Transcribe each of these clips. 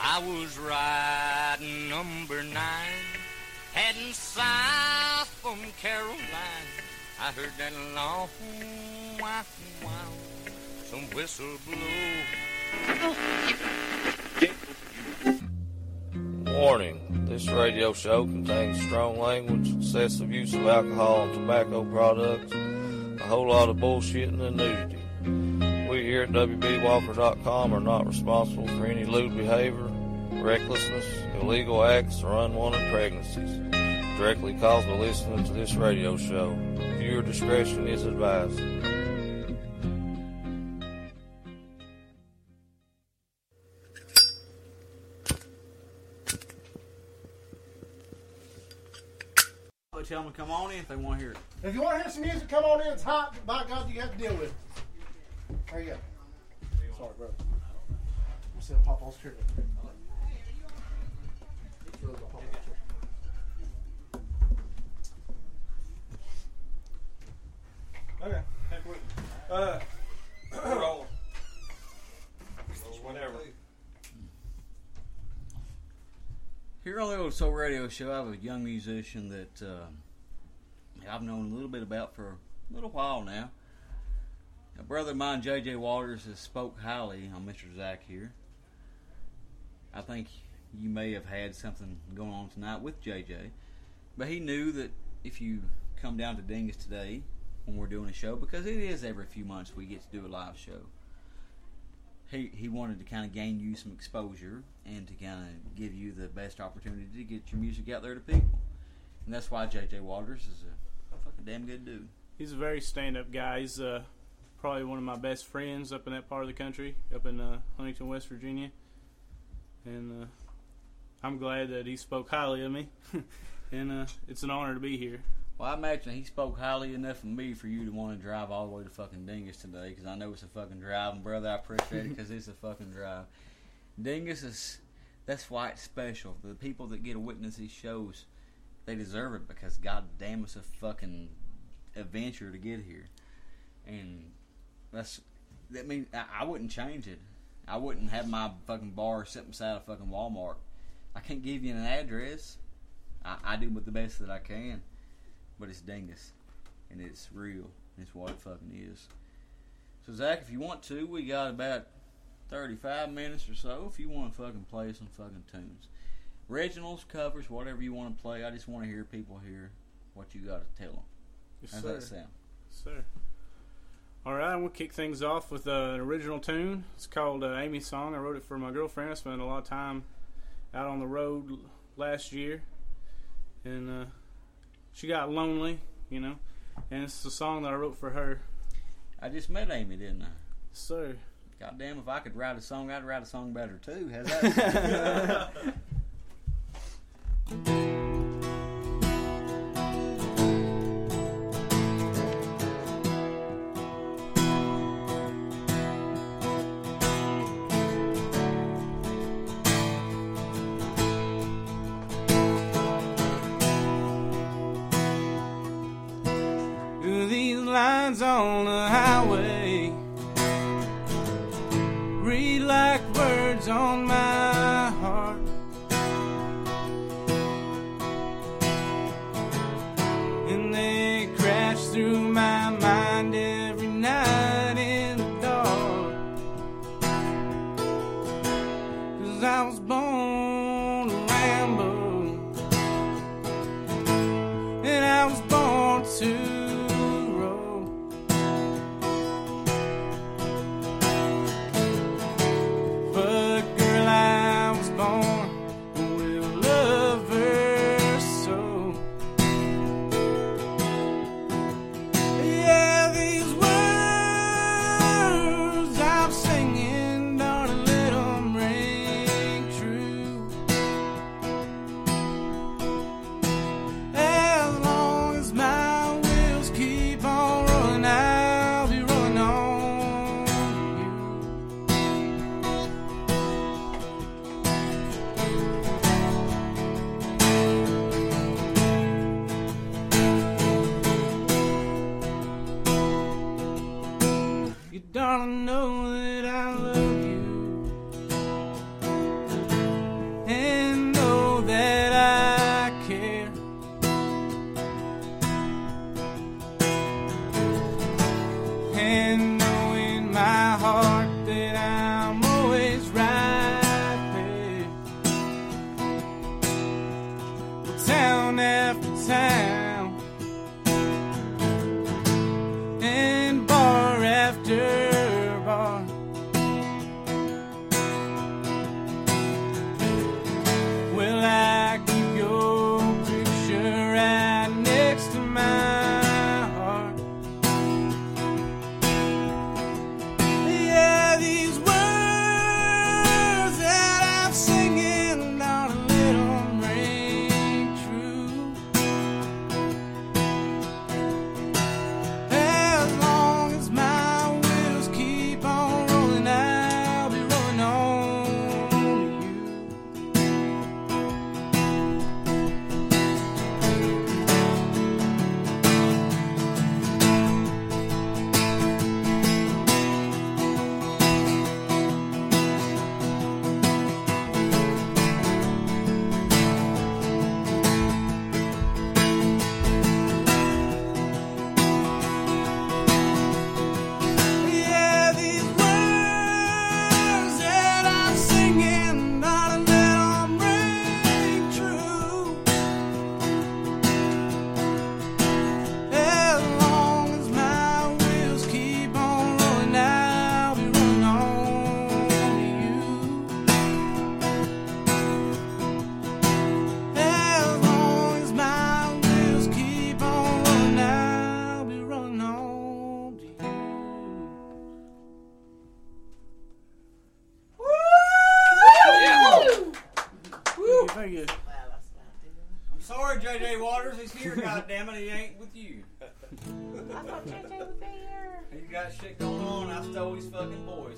I was riding number nine, heading south from Caroline. I heard that long wow wow, some whistle blow. Warning this radio show contains strong language, excessive use of alcohol and tobacco products, a whole lot of bullshitting and nudity. We here at WBWalker.com are not responsible for any lewd behavior, recklessness, illegal acts, or unwanted pregnancies directly caused by listening to this radio show. Viewer discretion is advised. Tell them to come on in if they want to hear it. If you want to hear some music, come on in. It's hot, but by God, you have to deal with it. There you go. Sorry, bro. I'm sitting pop on chair. Okay. Heck with it. Uh, roll. Whatever. Here on the Old Soul Radio Show, I have a young musician that uh, I've known a little bit about for a little while now. A brother of mine, J.J. Waters, has spoke highly on Mr. Zach here. I think you may have had something going on tonight with J.J., but he knew that if you come down to Dingus today when we're doing a show, because it is every few months we get to do a live show, he he wanted to kind of gain you some exposure and to kind of give you the best opportunity to get your music out there to people. And that's why J.J. Waters is a fucking damn good dude. He's a very stand-up guy. He's uh, probably one of my best friends up in that part of the country, up in uh, Huntington, West Virginia. And uh, I'm glad that he spoke highly of me. and uh, it's an honor to be here. Well, I imagine he spoke highly enough of me for you to want to drive all the way to fucking Dingus today, because I know it's a fucking drive, and brother, I appreciate it because it's a fucking drive. Dingus is that's why it's special. The people that get to witness these shows, they deserve it because god damn, it's a fucking adventure to get here, and that's that means I, I wouldn't change it. I wouldn't have my fucking bar sitting beside a fucking Walmart. I can't give you an address. I, I do with the best that I can but it's dingus, and it's real. And It's what it fucking is. So Zach, if you want to, we got about thirty-five minutes or so. If you want to fucking play some fucking tunes, originals, covers, whatever you want to play. I just want to hear people hear what you got to tell them. Yes, How's sir. that sound? Yes, sir. All right, we'll kick things off with uh, an original tune. It's called uh, Amy's Song. I wrote it for my girlfriend. I spent a lot of time out on the road l- last year, and uh, she got lonely, you know. And it's a song that I wrote for her. I just met Amy, didn't I? So, God damn, if I could write a song, I'd write a song better too. How's that? on the highway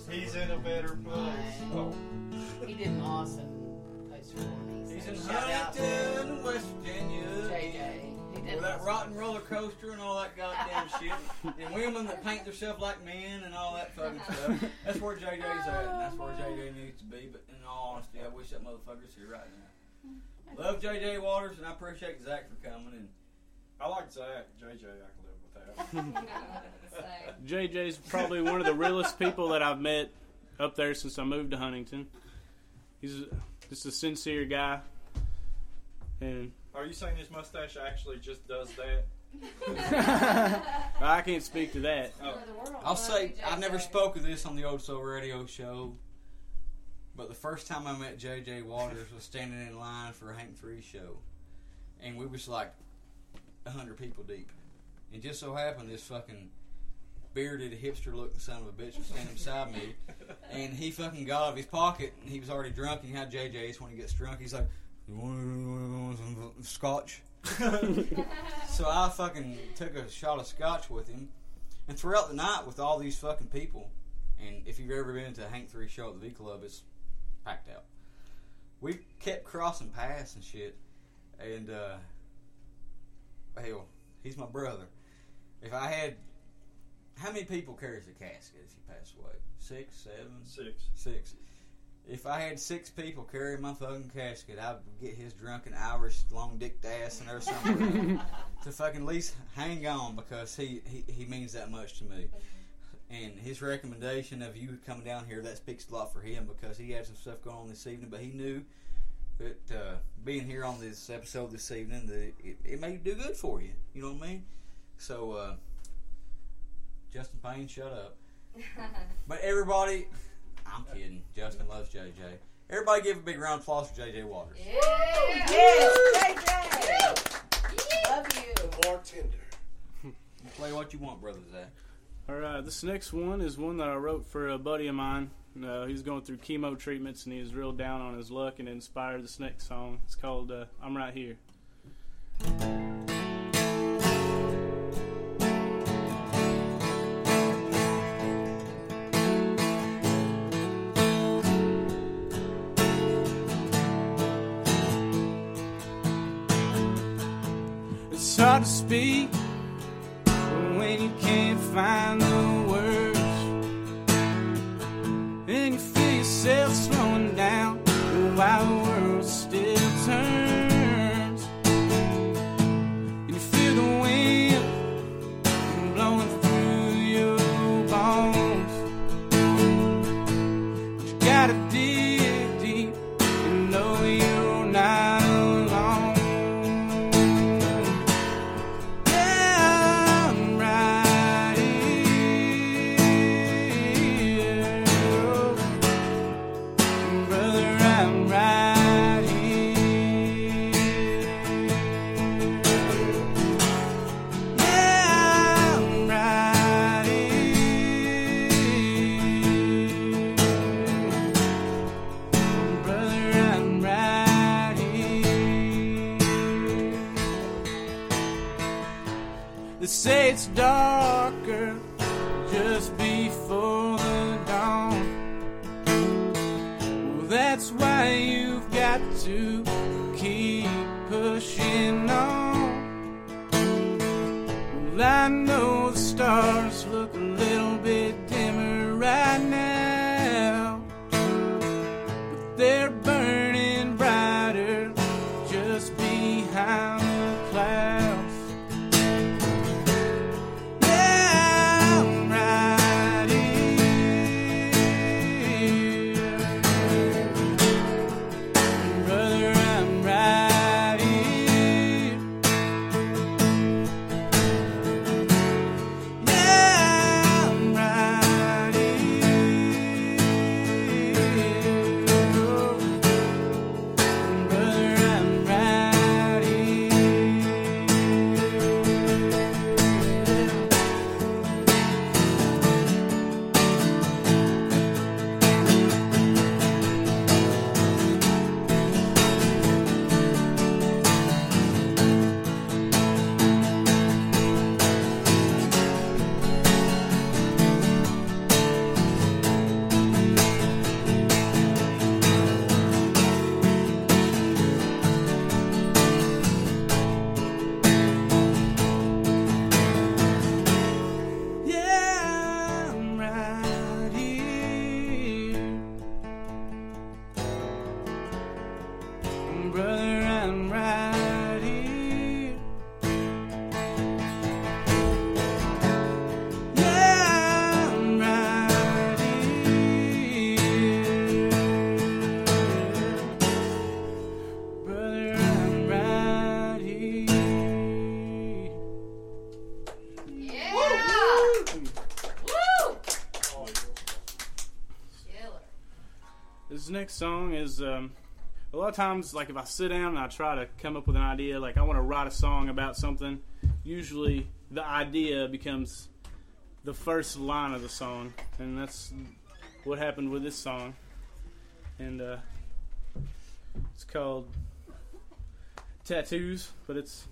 He's in a better place. Oh. He did an awesome post for me. He's in shout Huntington, West Virginia. JJ. He did With that awesome. rotten roller coaster and all that goddamn shit. And women that paint themselves like men and all that fucking stuff. That's where JJ's at. And that's where oh, JJ needs to be. But in all honesty, I wish that motherfucker's here right now. Mm-hmm. Love JJ Waters and I appreciate Zach for coming. And I like Zach. JJ, I can live with. JJ's probably one of the realest people that I've met up there since I moved to Huntington. He's just a sincere guy, and Are you saying his mustache actually just does that? I can't speak to that. Oh. I'll say I've never spoke of this on the Old Soul Radio show, but the first time I met JJ Waters was standing in line for a Hank Three show, and we was like a hundred people deep, and just so happened this fucking bearded hipster looking son of a bitch was standing beside me, and he fucking got out of his pocket, and he was already drunk, and he had JJ's when he gets drunk, he's like, "You want some scotch?" so I fucking took a shot of scotch with him. And throughout the night with all these fucking people, and if you've ever been to a Hank Three show at the V Club, it's packed out. We kept crossing paths and shit, and uh, hell, he's my brother. If I had, how many people carries a casket if you pass away? Six, seven, Six. six. If I had six people carry my fucking casket, I would get his drunken Irish long dicked ass in there somewhere to fucking at least hang on because he, he, he means that much to me. And his recommendation of you coming down here, that speaks a lot for him because he had some stuff going on this evening, but he knew that uh, being here on this episode this evening, that it, it may do good for you. You know what I mean? So, uh, Justin Payne, shut up. But everybody, I'm kidding. Justin loves JJ. Everybody give a big round of applause for JJ Waters. Yes, JJ. Love you. Bartender. Play what you want, brother Zach. All right, this next one is one that I wrote for a buddy of mine. Uh, he's going through chemo treatments and he was real down on his luck and inspired this next song. It's called uh, "I'm Right Here." Speak when you can't find next song is um, a lot of times like if I sit down and I try to come up with an idea, like I want to write a song about something. Usually, the idea becomes the first line of the song, and that's what happened with this song. And uh, it's called Tattoos, but it's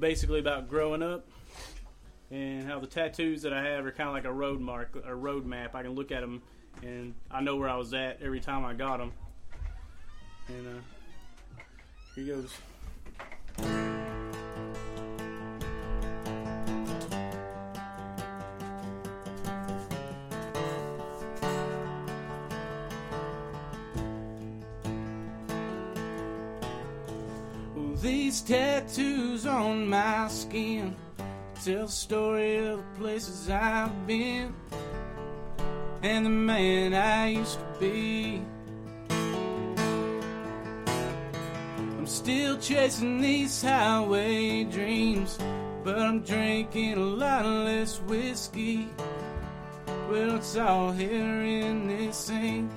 basically about growing up and how the tattoos that I have are kind of like a road mark, a road map. I can look at them and I know where I was at every time I got them. And uh, here goes. These tattoos on my skin tell the story of the places I've been and the man I used to be. I'm still chasing these highway dreams, but I'm drinking a lot less whiskey. Well, it's all here in this scene.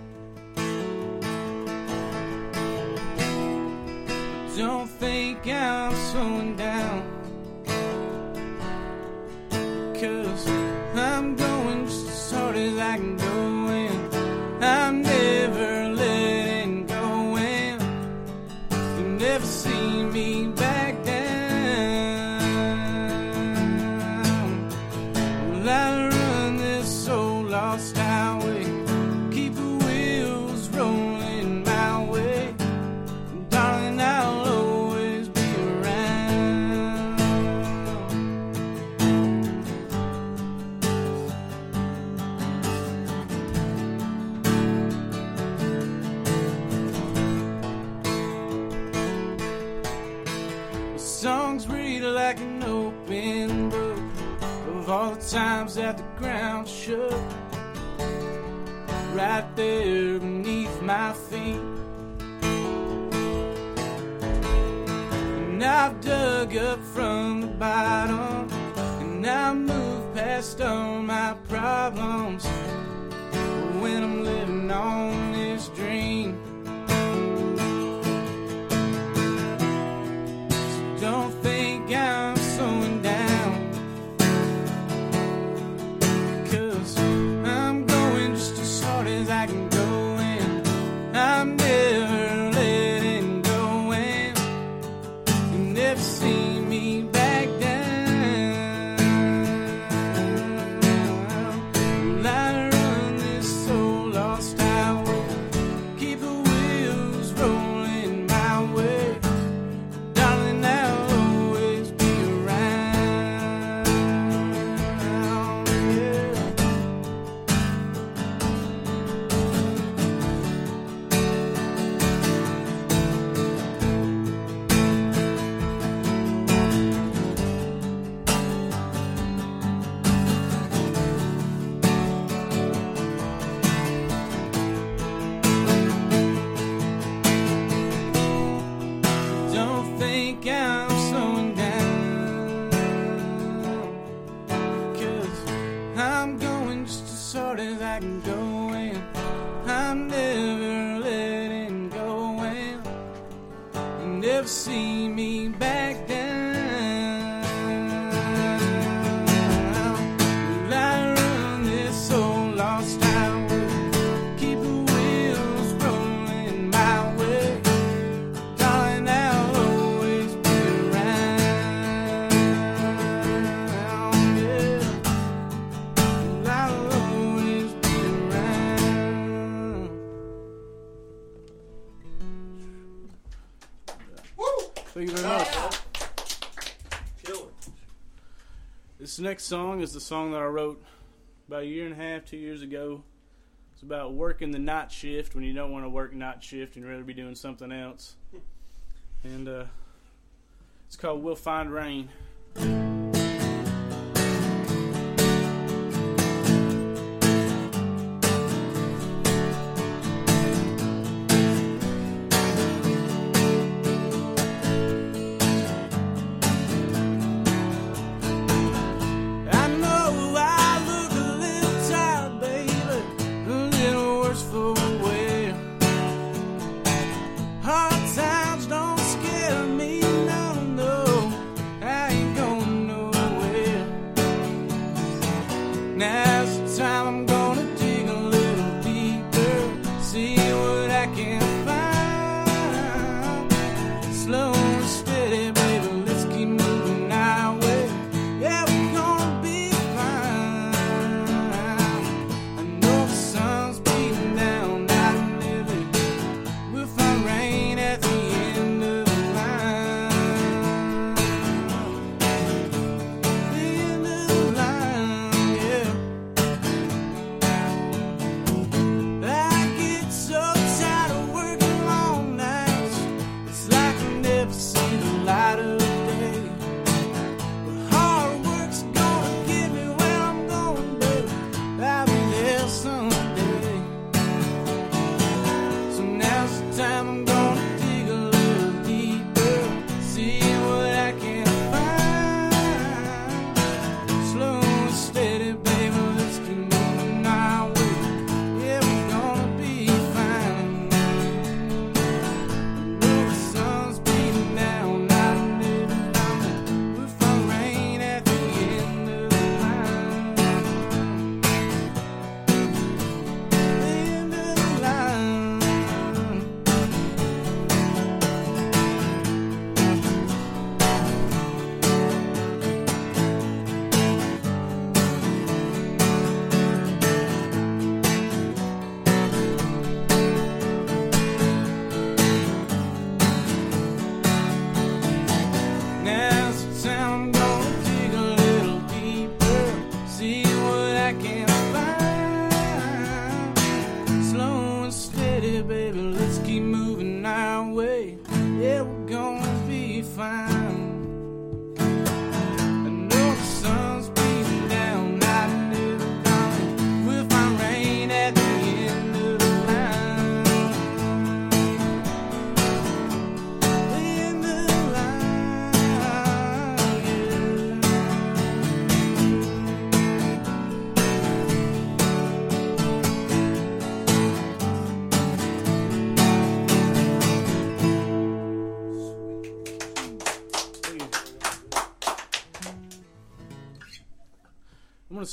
Don't think I'm slowing down. Right there beneath my feet. And I've dug up from the bottom, and I moved past all my problems. When I'm living on next song is the song that I wrote about a year and a half, two years ago. It's about working the night shift when you don't want to work night shift and rather be doing something else. And uh, it's called We'll Find Rain.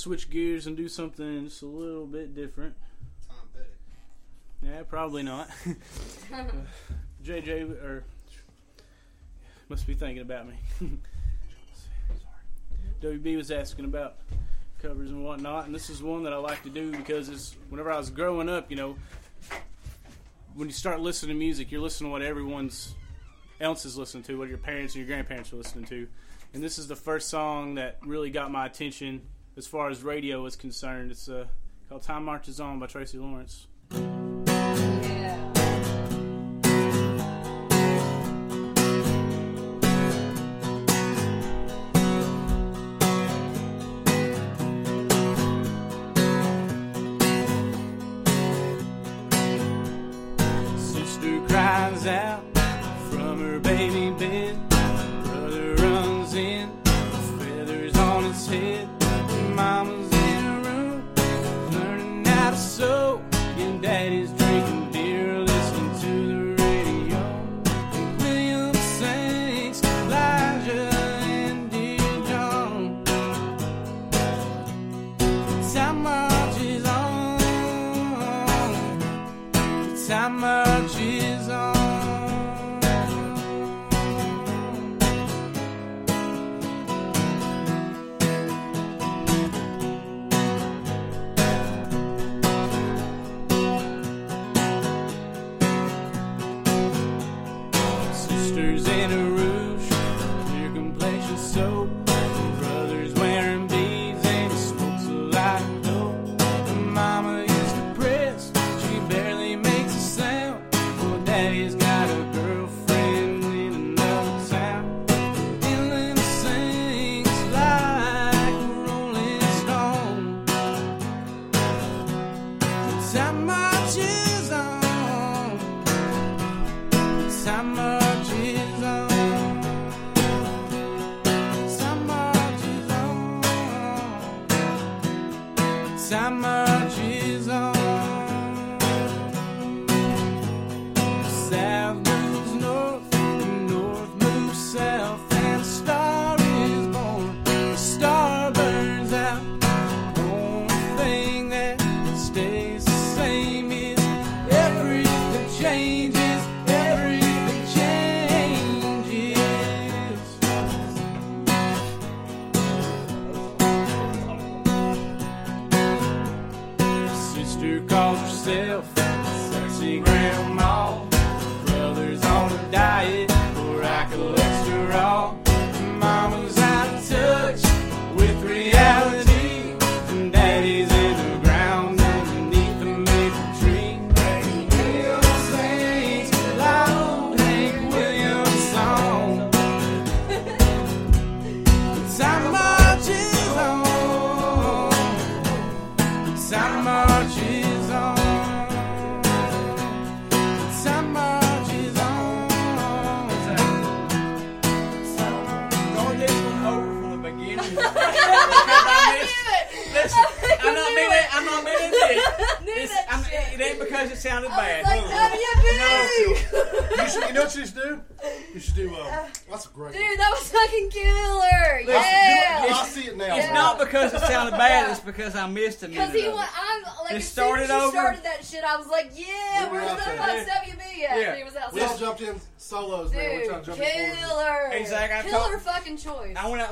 Switch gears and do something just a little bit different. Tom Petty. Yeah, probably not. JJ or must be thinking about me. WB was asking about covers and whatnot, and this is one that I like to do because it's whenever I was growing up, you know, when you start listening to music, you're listening to what everyone's else is listening to, what your parents and your grandparents are listening to, and this is the first song that really got my attention as far as radio is concerned. It's uh, called "Time Marches On" by Tracy Lawrence.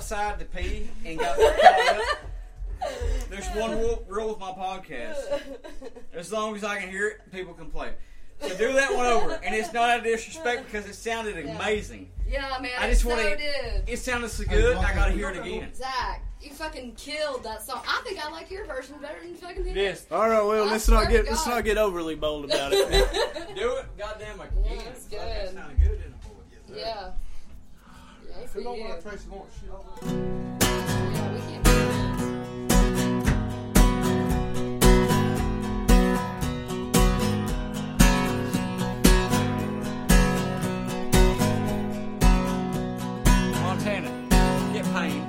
Outside to pee and got caught up. There's one rule, rule with my podcast. As long as I can hear it, people can play. So do that one over. And it's not out of disrespect because it sounded amazing. Yeah, man, I just so wanna- did. It sounded so good, I gotta hear it again. Zach, you fucking killed that song. I think I like your version better than fucking his. Yes. All right, well, I let's swear not to get let's God. not get overly bold about it. Do it, goddamn again. Yeah, it's Fuck, That good. sounded good, didn't it. Yeah. Yeah, for Who don't you. like Tracy Lawrence? She don't like- Yeah, we can't do that. Montana, get pain.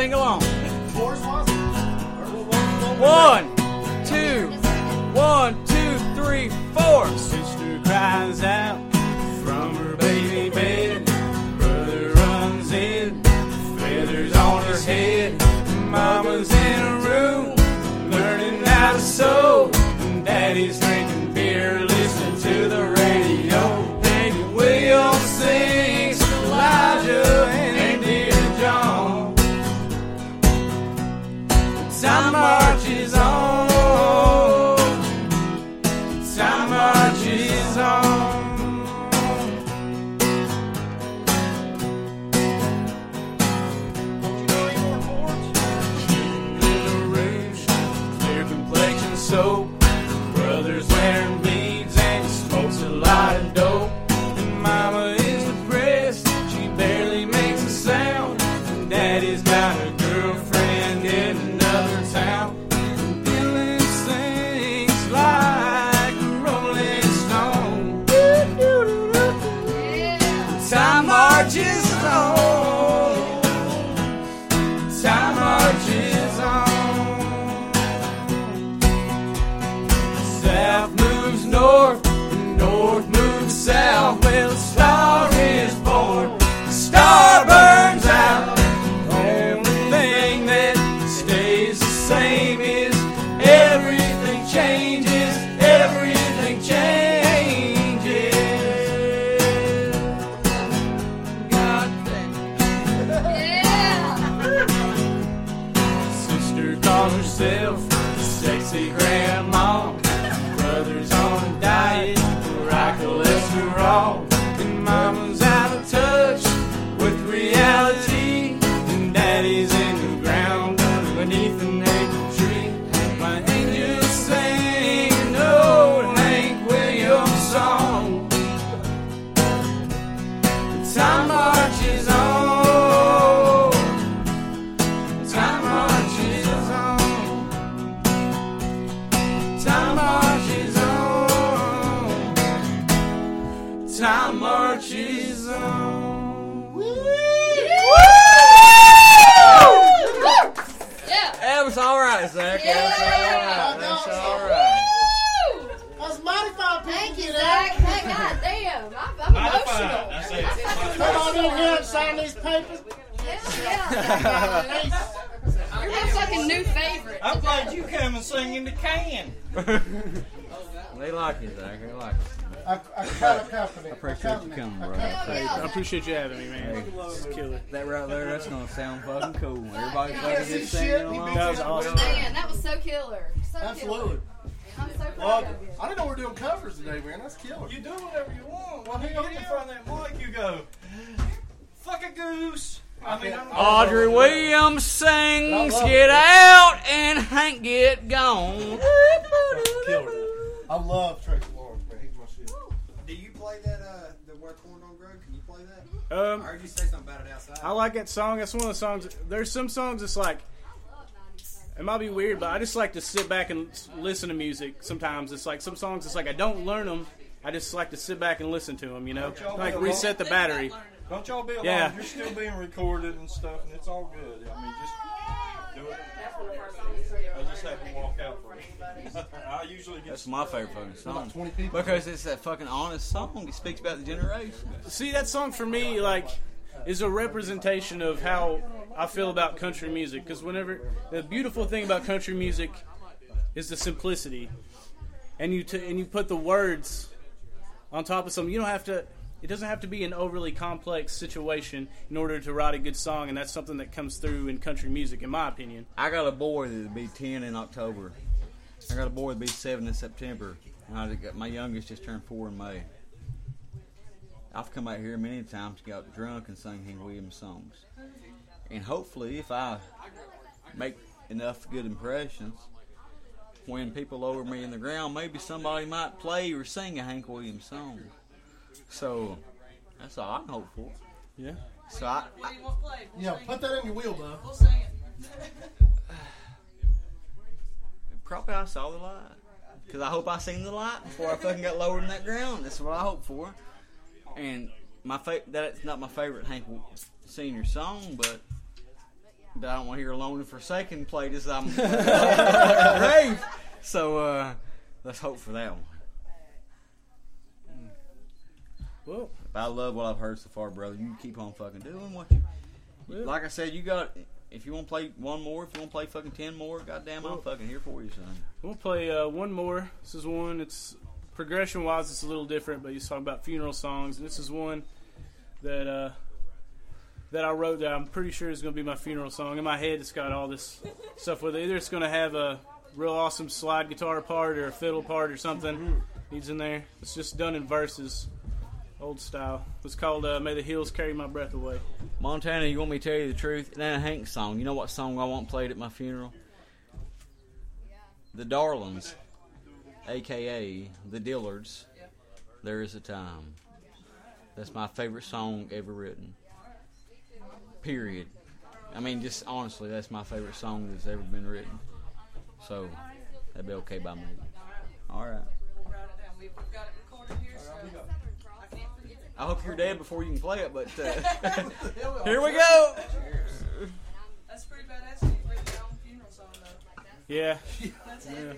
Sing along. I, I cut company. Appreciate you coming, bro. Hell I appreciate you having me, man. Hey. This is killer. That right there, that's gonna sound fucking cool. Everybody fucking Yes, just singing along. That was awesome. Man, that was so killer. So Absolutely. killer. I'm so Well, proud of you. I didn't know we are doing covers today, man. That's killer. You do whatever you want. Well, When he you don't get in front of that mic, you go, fuck a goose. I mean, I'm Audrey Williams sings, get it. out, and Hank get gone. I love Tracy play that, uh, the Where Corn Don't Grow? Can you play that? Um, I heard you say something about it outside. I like that song. That's one of the songs. There's some songs that's like, it might be weird, but I just like to sit back and listen to music. Sometimes it's like some songs. It's like I don't learn them. I just like to sit back and listen to them. You know, like reset the battery. Don't y'all be alarmed. Yeah. You're still being recorded and stuff, and it's all good. I mean, just do it. I just have to walk out for it. I usually get. That's my favorite fucking song. About 20. Because it's that fucking honest song. It speaks about the generation. See, that song for me, like, is a representation of how I feel about country music. Because whenever the beautiful thing about country music is the simplicity, and you t- and you put the words on top of something. You don't have to. It doesn't have to be an overly complex situation in order to write a good song, and that's something that comes through in country music, in my opinion. I got a boy that'll be 10 in October. I got a boy that'll be 7 in September. And I got my youngest just turned 4 in May. I've come out here many times, got drunk, and sung Hank Williams songs. And hopefully, if I make enough good impressions, when people lower me in the ground, maybe somebody might play or sing a Hank Williams song. So, that's all I'm hopeful. Yeah. So, I, I, Yeah, put that in your wheel, bud. crappie, I saw the light. Because I hope I seen the light before I fucking got lowered in that ground. That's what I hope for. And my fa- that's not my favorite Hank Senior song, but but I don't want to hear Alone and Forsaken played as I'm grave. So uh, let's hope for that one. Well, I love what I've heard so far, brother. You keep on fucking doing what you. Like I said, you got. If you want to play one more, if you want to play fucking ten more, goddamn, I'm fucking here for you, son. we'll play uh, one more. This is one. It's progression wise, it's a little different, but he's talking about funeral songs, and this is one that uh, that I wrote that I'm pretty sure is going to be my funeral song. In my head, it's got all this stuff with it. Either it's going to have a real awesome slide guitar part or a fiddle part or something. Needs in there. It's just done in verses, old style. It's called uh, "May the Hills Carry My Breath Away." Montana, you want me to tell you the truth? It a Hank song. You know what song I want played at my funeral? The Darlings, aka the Dillards. There is a time. That's my favorite song ever written. Period. I mean, just honestly, that's my favorite song that's ever been written. So that'd be okay by me. All right. I hope you're dead before you can play it, but uh, here we go. That's pretty badass. You written your own funeral song, though. Yeah. That's Yeah.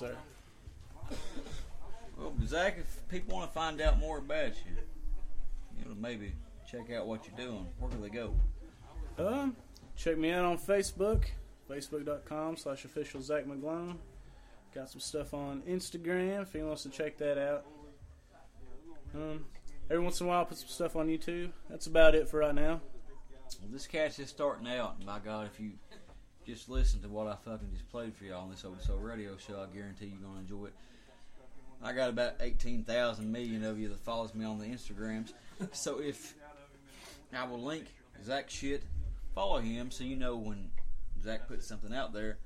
Sir. Well, Zach, if people want to find out more about you, you know, maybe check out what you're doing. Where do they go? Um, check me out on Facebook, facebook.com slash official Zach McGlone. Got some stuff on Instagram if he wants to check that out. Um, every once in a while, I put some stuff on YouTube. That's about it for right now. Well, this cat's just starting out, and by God, if you just listen to what I fucking just played for y'all on this Old Soul Radio show, I guarantee you're gonna enjoy it. I got about 18,000 million of you that follows me on the Instagrams, so if I will link Zach shit, follow him so you know when Zach puts something out there.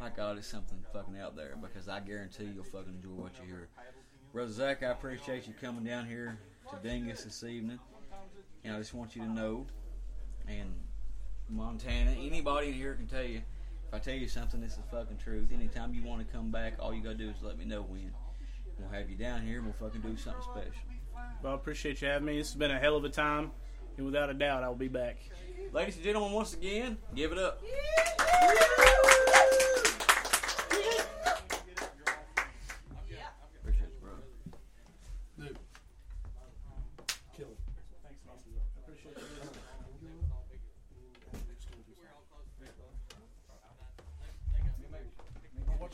My God, it's something fucking out there because I guarantee you'll fucking enjoy what you hear. Brother Zach, I appreciate you coming down here to Dingus this evening, and I just want you to know and Montana, anybody in here can tell you. If I tell you something, it's the fucking truth. Anytime you want to come back, all you gotta do is let me know when. We'll have you down here. and We'll fucking do something special. Well, I appreciate you having me. This has been a hell of a time, and without a doubt, I will be back. Ladies and gentlemen, once again, give it up. Appreciate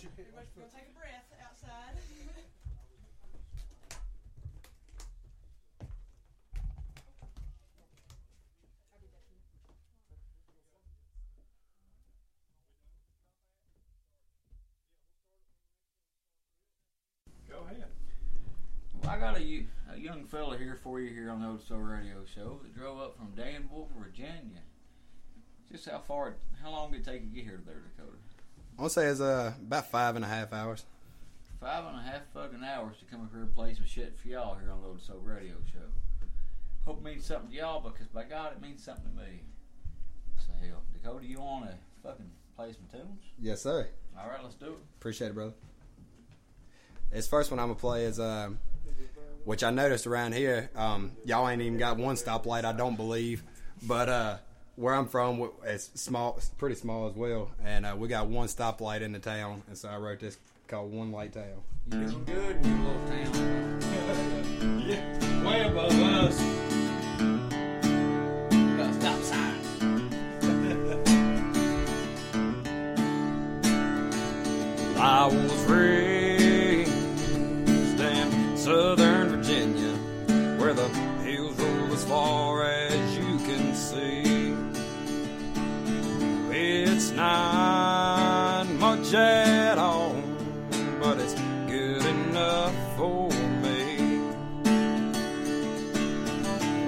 What you Go take a breath outside. Go ahead. Well, I got a, yo- a young fella here for you here on the Old Soul Radio Show that drove up from Danville, Virginia. Just how far, how long did it take to get here to there, Dakota? I want say it's uh, about five and a half hours. Five and a half fucking hours to come up here and play some shit for y'all here on the Old Soul Radio Show. Hope it means something to y'all because by God, it means something to me. So hell, Dakota, you want to fucking play some tunes? Yes, sir. All right, let's do it. Appreciate it, brother. This first one I'm gonna play is um, which I noticed around here. Um, y'all ain't even got one stoplight, I don't believe, but uh, where I'm from, w- it's small, it's pretty small as well, and uh, we got one stoplight in the town, and so I wrote this called One Light Town. You doing good in your little town. Yeah, way above us. Got a stop sign. I was raised not much at all, but it's good enough for me.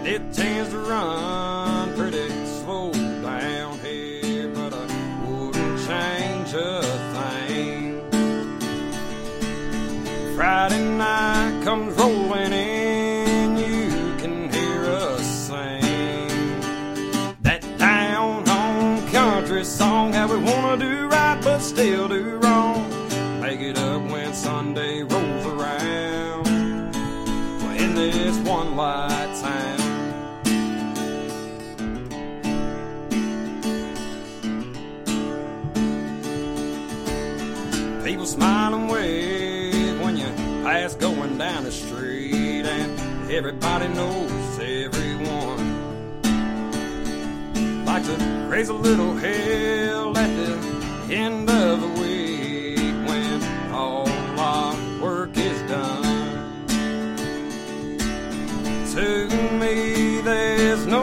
It tends to run still do wrong. Make it up when Sunday rolls around. We're in this one light town. People smile and wave when you pass going down the street, and everybody knows everyone. Like to raise a little hell at the end of the week when all our work is done. To me, there's no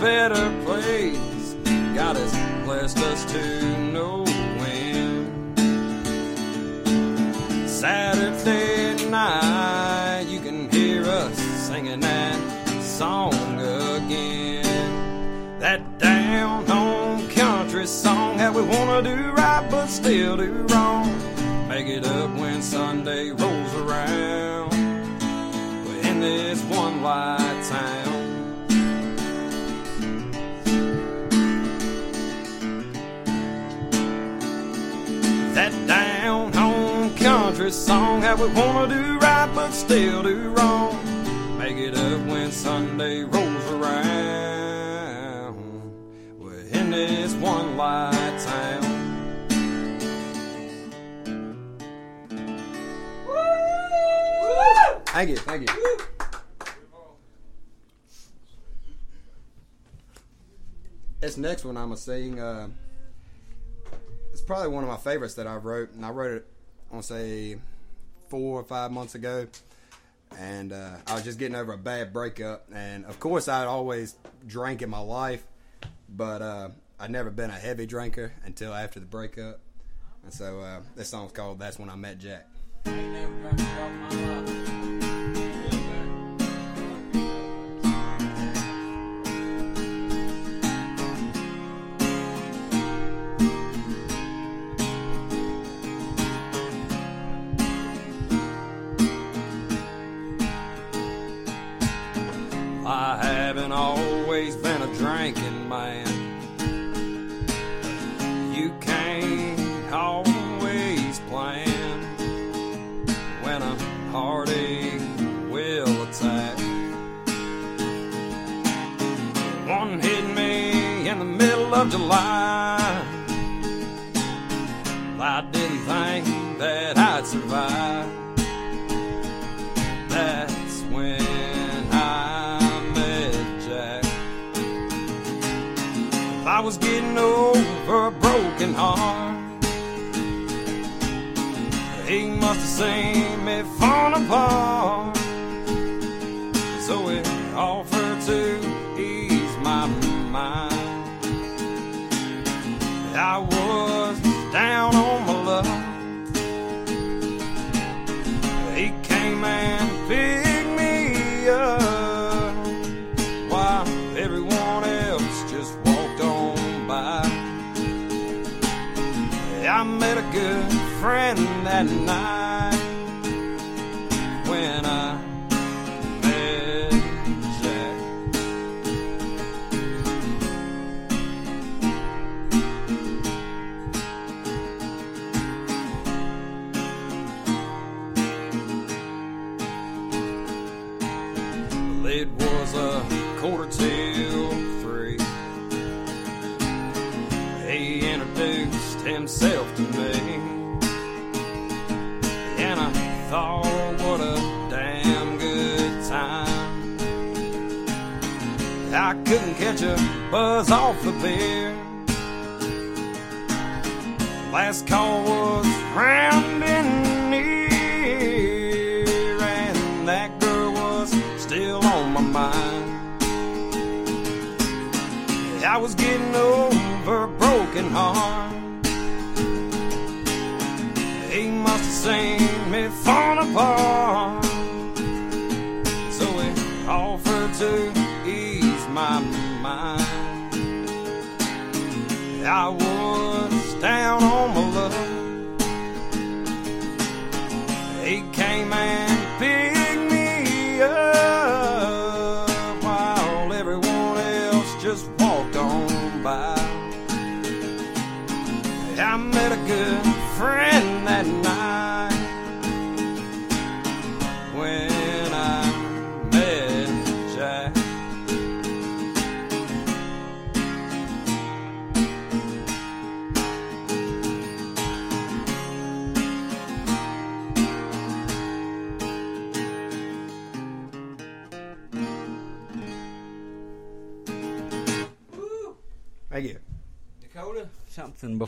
better place. God has blessed us to know when. Saturday night, you can hear us singing that song how we wanna do right but still do wrong. make it up when Sunday rolls around. We're in this one light town. That down home country song, how we wanna do right but still do wrong. Make it up when Sunday rolls around. Light. Thank you, thank you. This next one I'm gonna sing. Uh, it's probably one of my favorites that I wrote, and I wrote it, to say, four or five months ago. And uh, I was just getting over a bad breakup, and of course I'd always drank in my life, but uh, I'd never been a heavy drinker until after the breakup. And so uh, this song's called "That's When I Met Jack." Always plan when a heartache will attack. One hit me in the middle of July. I didn't think that I'd survive. That's when I met Jack. I was getting over a broken heart. Seen me fall apart. So he offered to ease my mind. I was down on my luck. He came and picked me up while everyone else just walked on by. I met a good friend that night couldn't catch a buzz off the beer. Last call was rounding near, and that girl was still on my mind. I was getting over a broken heart. He must have seen me fall apart. So he offered to my mind. I was down on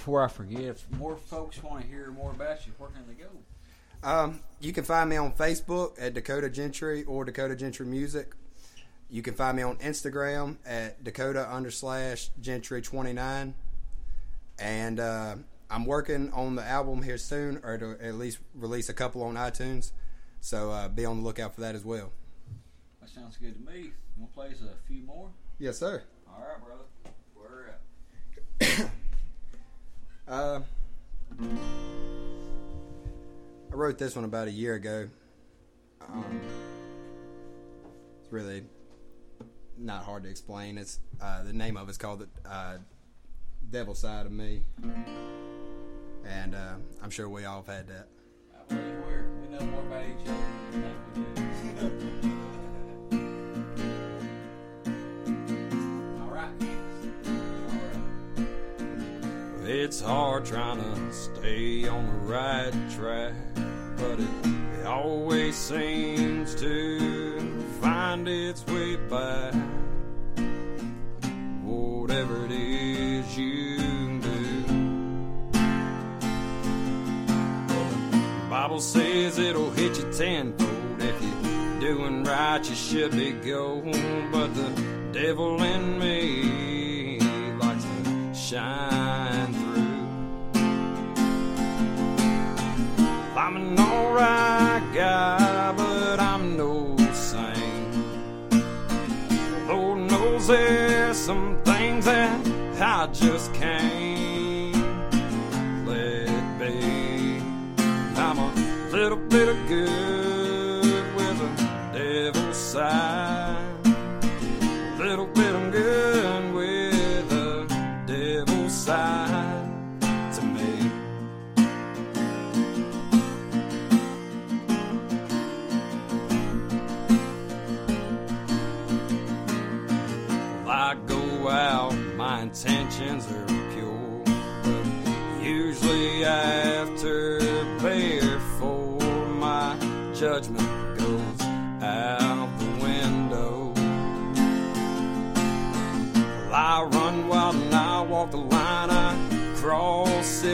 before I forget. If more folks want to hear more about you, where can they go? Um, you can find me on Facebook at Dakota Gentry or Dakota Gentry Music. You can find me on Instagram at Dakota under slash Gentry twenty nine, and uh, I'm working on the album here soon, or to at least release a couple on iTunes. So uh, be on the lookout for that as well. That sounds good to me. You want to play us a few more? Yes, sir. All right, brother. We're at. Uh, I wrote this one about a year ago. Um, it's really not hard to explain. It's uh, the name of it's called the uh, Devil Side of Me, and uh, I'm sure we all have had that. I we know more about each other than we It's hard trying to stay on the right track, but it, always seems to find its way back. Whatever it is you do. Bible says it'll hit you tenfold if you're doing right. You should be gold, but the devil in me shine through. I'm an alright guy, but I'm no saint. Lord knows there's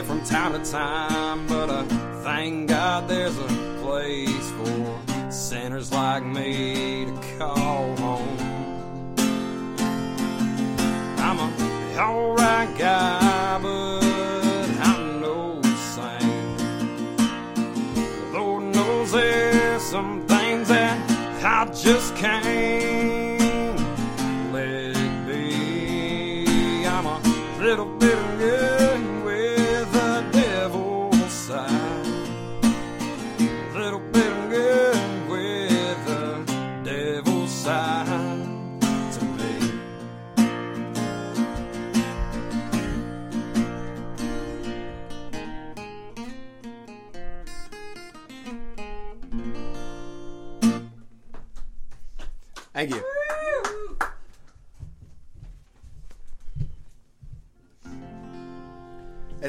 from time to time, but I thank God there's a place for sinners like me to call home. I'm a alright guy, but I'm no saint. Lord knows there's some things that I just can't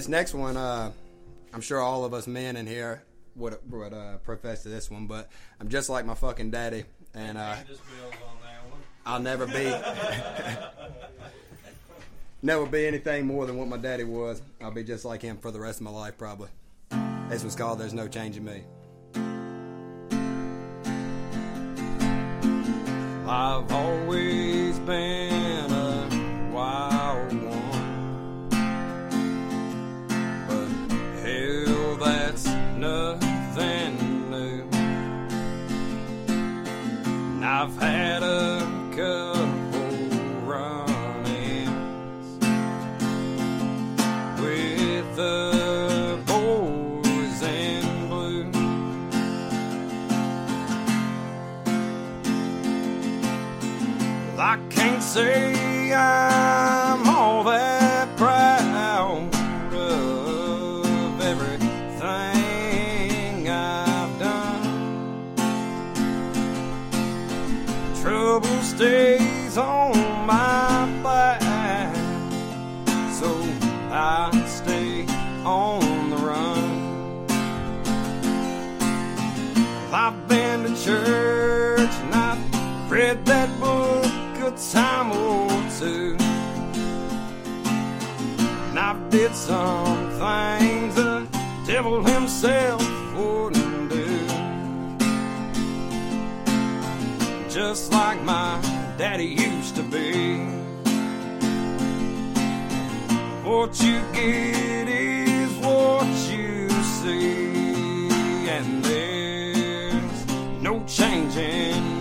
This next one, uh, I'm sure all of us men in here would would uh, profess to this one, but I'm just like my fucking daddy, and uh, Candace Bill's on that one. I'll never be never be anything more than what my daddy was. I'll be just like him for the rest of my life, probably. This was called "There's No Changing Me." I've always been I've had a couple run-ins with the boys in blue. I can't say I'm church and I've read that book a time or two. And I've did some things the devil himself wouldn't do. Just like my daddy used to be. What you get is what you see, changing.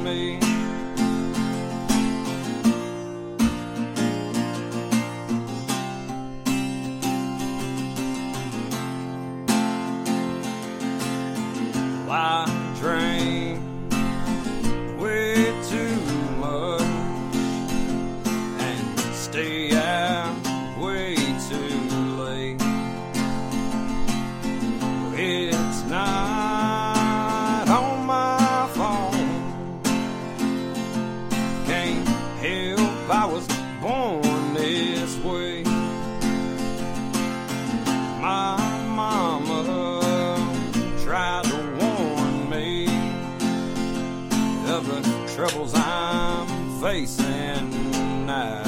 facing now.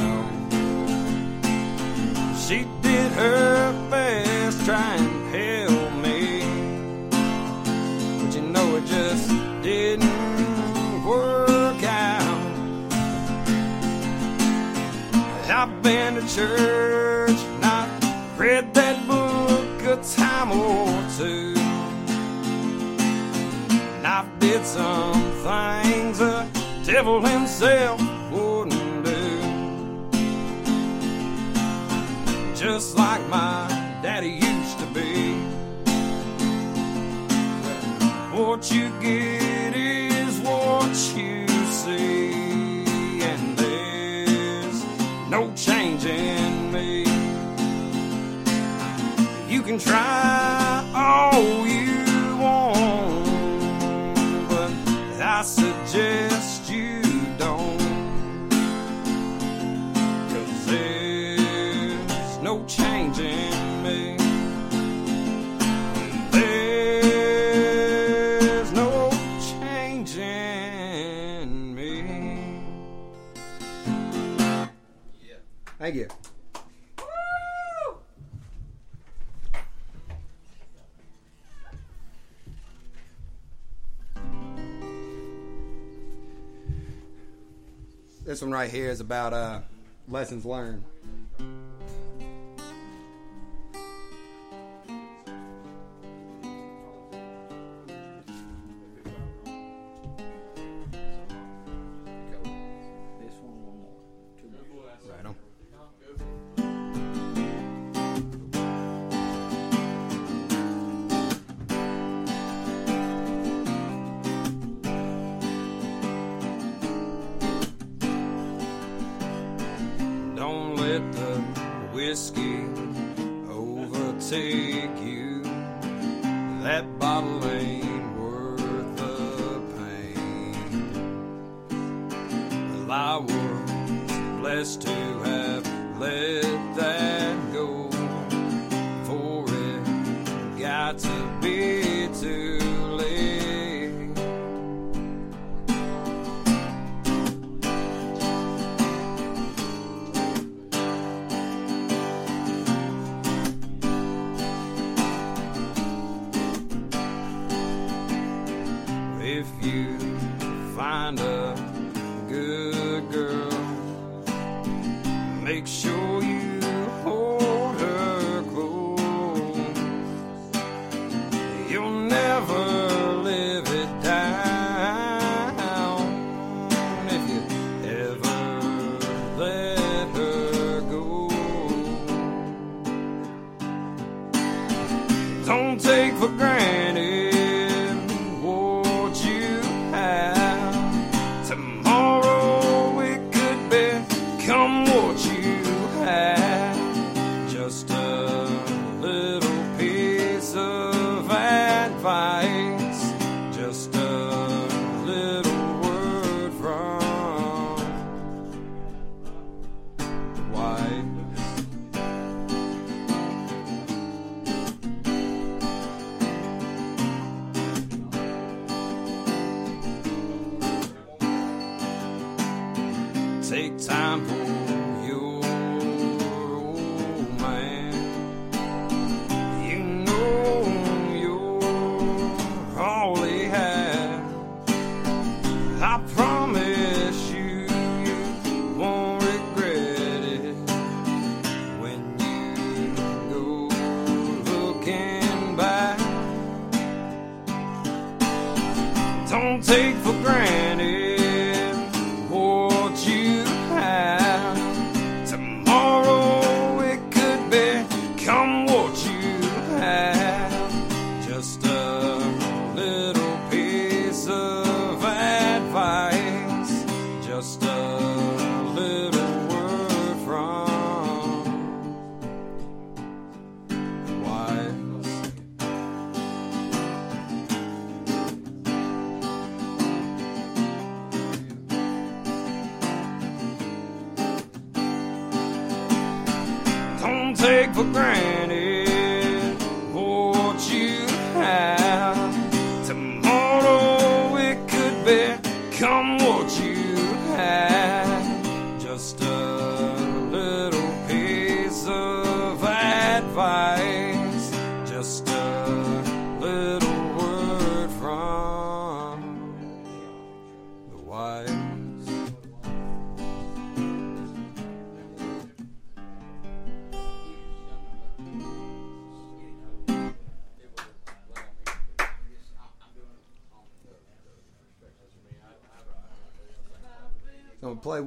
She did her best trying to help me, but you know it just didn't work out. I've been to church not read that book a time or two. And I've did some things the devil himself like my daddy used to be. What you get is what you see, and there's no change in me. You can try. one right here is about uh, lessons learned. trick you. That bottle ain't worth the pain. Well, I was blessed to have.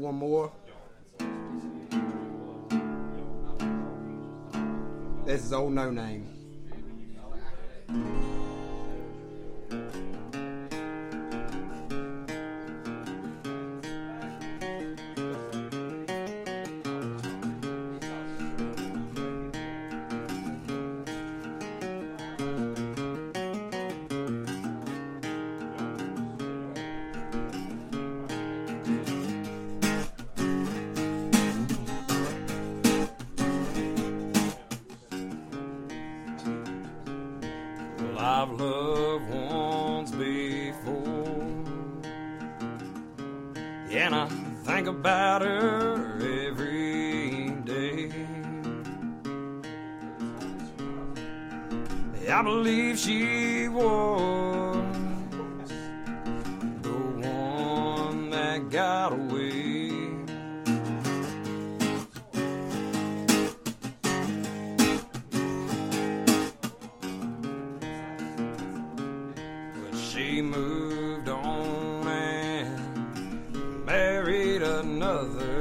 one more. This is old no name. She moved on and married another.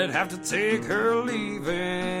I'd have to take her leaving.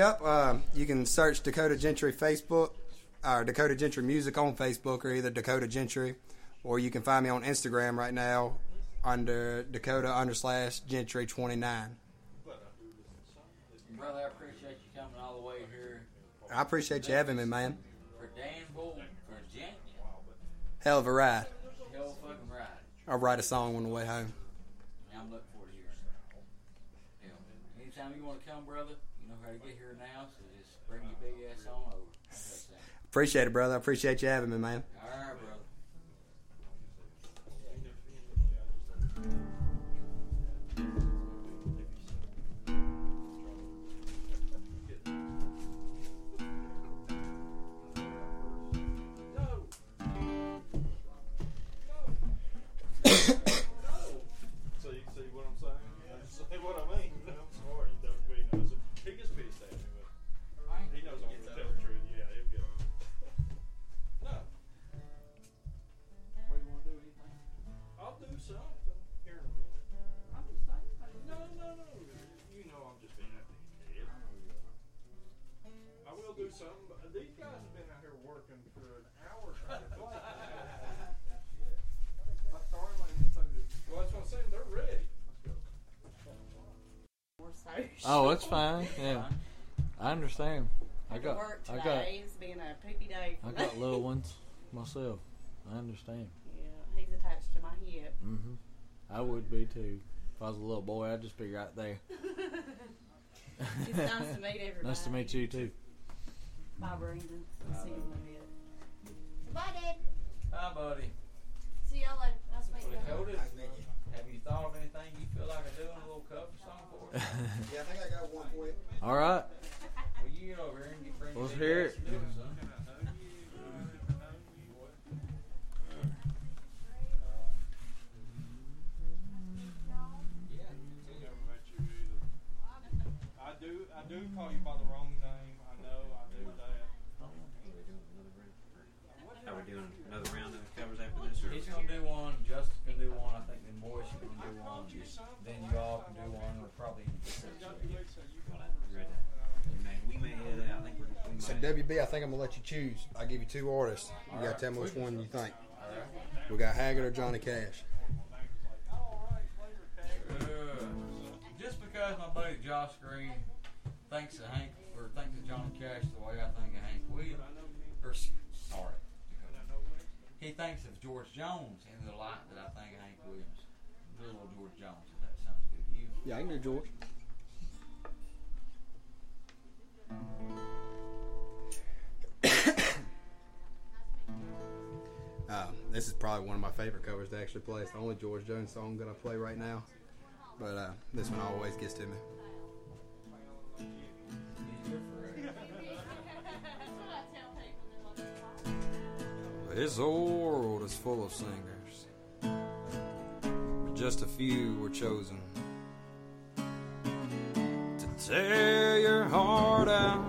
up. Uh, you can search Dakota Gentry Facebook or Dakota Gentry Music on Facebook or either Dakota Gentry, or you can find me on Instagram right now under Dakota under slash Gentry twenty nine. Brother, I appreciate you coming all the way here. I appreciate you having me, man. For Hell of a ride. Hell of a fucking ride. I'll write a song on the way home. I'm looking forward to hearing. Anytime you want to come, brother to get here now, so just bring your big ass on over. Appreciate it, brother. I appreciate you having me, man. Fine. Yeah, I understand. I got, work I got, It's been a poopy day. For I me. got little ones myself. I understand. Yeah, he's attached to my hip. Mm-hmm. I would be too. If I was a little boy, I'd just be right there. It's nice to meet everybody. Nice to meet you too. Bye, Brandon. I'll see you in a bit. Bye, Dad. Hi, buddy. See y'all later. Nice to meet you. Dakota, have you thought of anything you feel like doing a little cover something for us? Yeah, I think I got one for you. All right. Well, you get over and get Let's hear it. and do it, son. Never met you either. I do, I do call you by the wrong name. I know, I do that. How we doing? Another round of covers after this? Or? He's gonna do one. Justin can do one. I think then Boyce is gonna do one. Then you all can do one, or probably. Ready? We may, we may head out. I think we're, we So might. WB, I think I'm gonna let you choose. I'll give you two artists. You gotta tell me which one you think. We got Haggard or Johnny Cash. Uh, just because my buddy Josh Green thinks of Hank or thinks of Johnny Cash the way I think of Hank Williams, or s- sorry, he thinks of George Jones in the light that I think of Hank Williams. Do a little George Jones, if that sounds good to you. Yeah, I can do George. Uh, this is probably one of my favorite covers to actually play. It's the only George Jones song that I play right now. But uh, this one always gets to me. This world is full of singers, but just a few were chosen to tear your heart out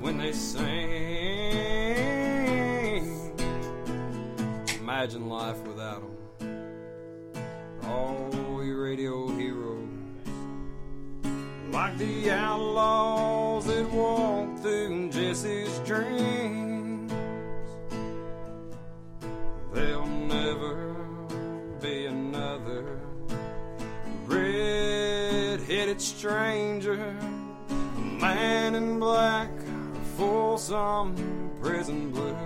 when they sing. Imagine life without them. All we radio heroes, like the outlaws that walk through Jesse's dreams. There'll never be another red-headed stranger, a man in black Folsom prison blue.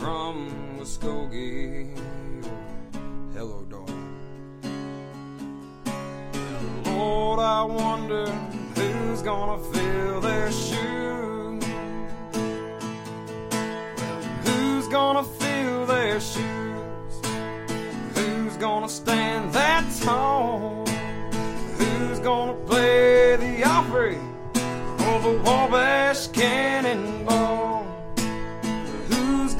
From Muskogee, hello, darling. Lord, I wonder who's gonna fill their shoes. Who's gonna fill their shoes? Who's gonna stand that tall? Who's gonna play the or the Wabash Cannonball?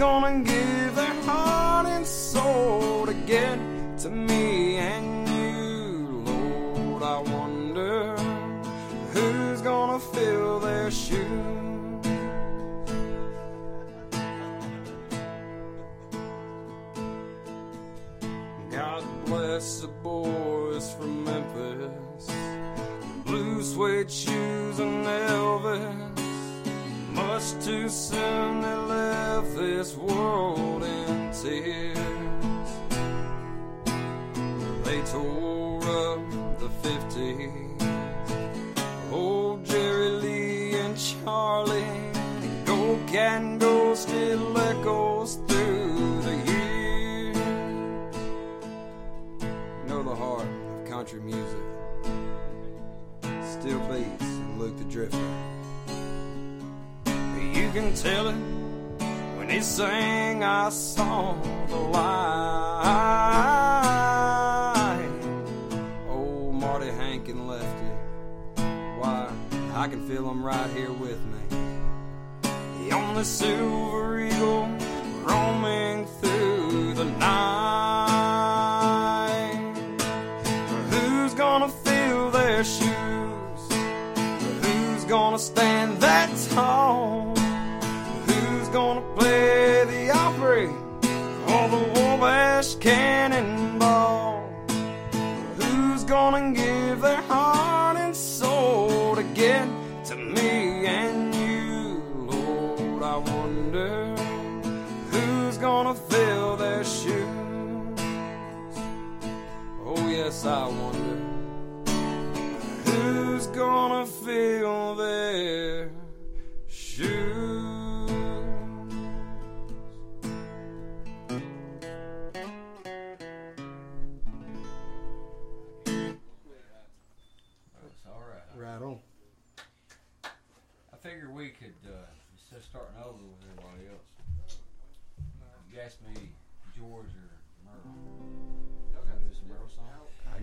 Gonna give their heart and soul to get to me and you, Lord? I wonder who's gonna fill their shoes. God bless the boys from Memphis. Blue suede shoes and Elvis. Much too soon they left this world in tears. They tore up the 50s. Old Jerry Lee and Charlie, and Go Cat Go still echoes through the years. You know the heart of country music still beats Luke the Drifter. You can tell it when he sang I saw the light. Old Marty Hank and Lefty. Why, I can feel him right here with me. The Silver Eagle, roaming through the night. Who's gonna fill their shoes? Who's gonna stand that tall? Cannonball? Who's gonna give their heart and soul to get to me and you, Lord? I wonder who's gonna fill their shoes. Oh, yes, I wonder who's gonna fill their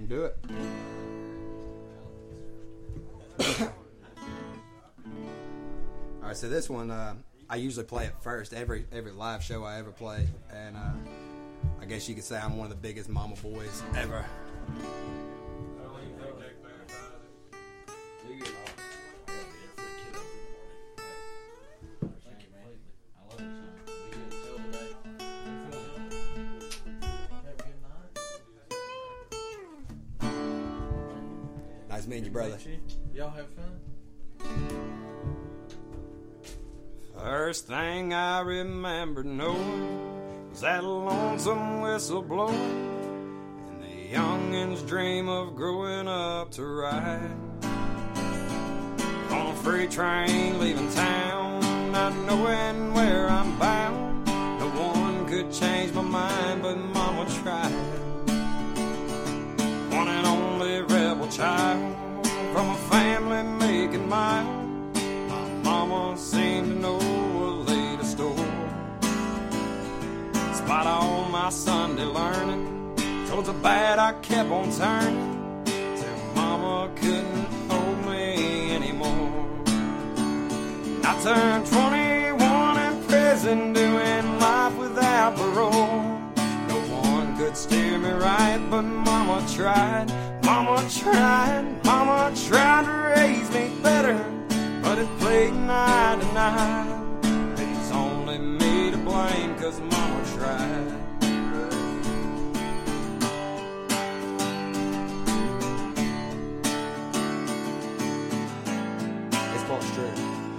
can do it. All right, so this one uh, I usually play it first every every live show I ever play, and uh, I guess you could say I'm one of the biggest mama boys ever. Nice meeting you, brother. Y'all have fun? First thing I remember knowing was that lonesome whistle blowing, and the youngins' dream of growing up to ride on a freight train leaving town, not knowing where I'm bound. No one could change my mind, but Mama tried. One and only rebel child from a family making miles. My mama seemed to know a lady store. Despite all my Sunday learning, towards the bad I kept on turning. Till mama couldn't hold me anymore. I turned 21 in prison, doing life without parole. No one could steer me right, but mama tried. Mama tried, mama tried to raise me better, but it played night and night. It's only me to blame, cause mama tried.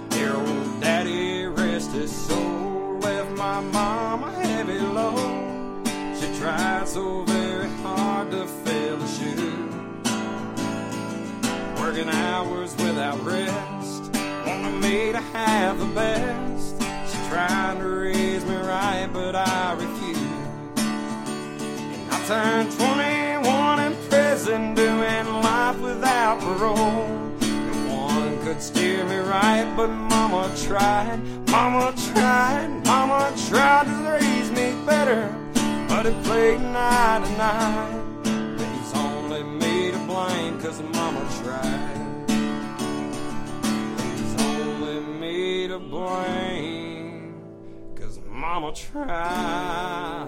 Dear old daddy, rest his soul, left my mom a heavy load. She tried so Working hours without rest, wanting me to have the best. She tried to raise me right, but I refused. And I turned 21 in prison, doing life without parole. No one could steer me right, but Mama tried. Mama tried, Mama tried to raise me better, but it played night and night. It's only me to blame, cause Mama tried. It's only me to blame, cause Mama tried.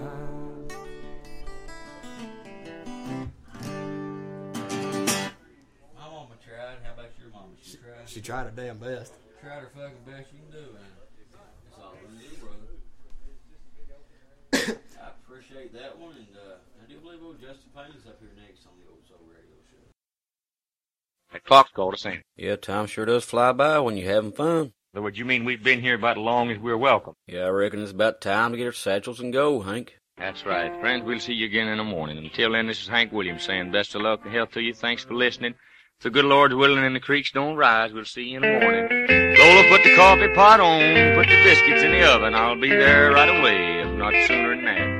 Mama tried. How about your mama? She tried. She tried her damn best. Tried her fucking best you can do, man. That's all we can do, brother. I appreciate that one, and uh, I do believe old Justin Payne's up here next on the old Soul Radio Show. That clock's called us in. Yeah, time sure does fly by when you're having fun. So what you mean we've been here about as long as we're welcome? Yeah, I reckon it's about time to get our satchels and go, Hank. That's right. Friends, we'll see you again in the morning. Until then, this is Hank Williams saying best of luck and health to you. Thanks for listening. If the good Lord's willing and the creeks don't rise, we'll see you in the morning. Lola, put the coffee pot on, put the biscuits in the oven. I'll be there right away, if not sooner than that.